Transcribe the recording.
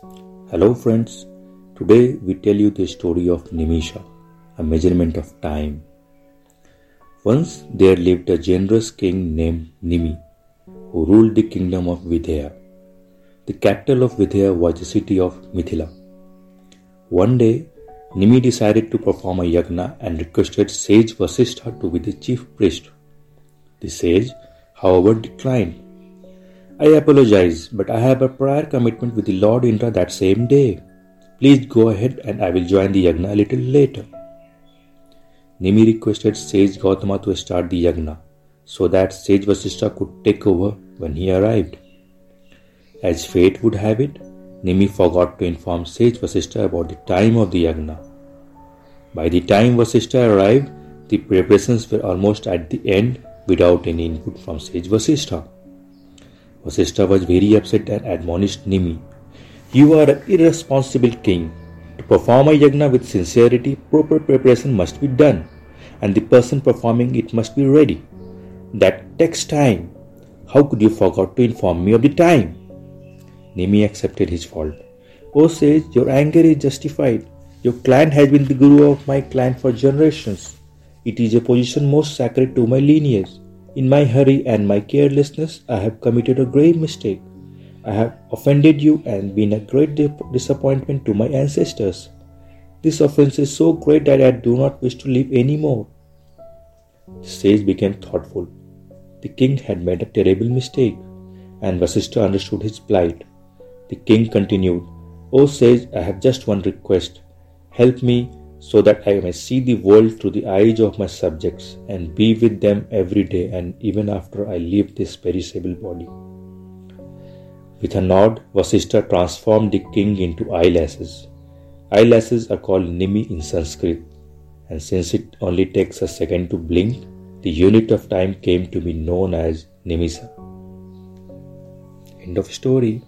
Hello, friends. Today we tell you the story of Nimisha, a measurement of time. Once there lived a generous king named Nimi, who ruled the kingdom of Videha. The capital of Videha was the city of Mithila. One day, Nimi decided to perform a yagna and requested sage Vasishtha to be the chief priest. The sage, however, declined I apologize, but I have a prior commitment with the Lord Indra that same day. Please go ahead and I will join the yagna a little later. Nimi requested Sage Gautama to start the yagna so that Sage Vasishtha could take over when he arrived. As fate would have it, Nimi forgot to inform Sage Vasishtha about the time of the yagna. By the time Vasishtha arrived, the preparations were almost at the end without any input from Sage Vasishtha. Vasishtha was very upset and admonished Nimi. You are an irresponsible king. To perform a yagna with sincerity, proper preparation must be done, and the person performing it must be ready. That takes time. How could you forget to inform me of the time? Nimi accepted his fault. O sage, your anger is justified. Your clan has been the guru of my clan for generations. It is a position most sacred to my lineage. In my hurry and my carelessness, I have committed a grave mistake. I have offended you and been a great disappointment to my ancestors. This offense is so great that I do not wish to live any more. The sage became thoughtful. The king had made a terrible mistake, and Vasishtha understood his plight. The king continued, O sage, I have just one request. Help me so that I may see the world through the eyes of my subjects and be with them every day and even after I leave this perishable body. With a nod, Vasishtha transformed the king into eyelashes. Eyelashes are called Nimi in Sanskrit, and since it only takes a second to blink, the unit of time came to be known as Nimisha. End of story.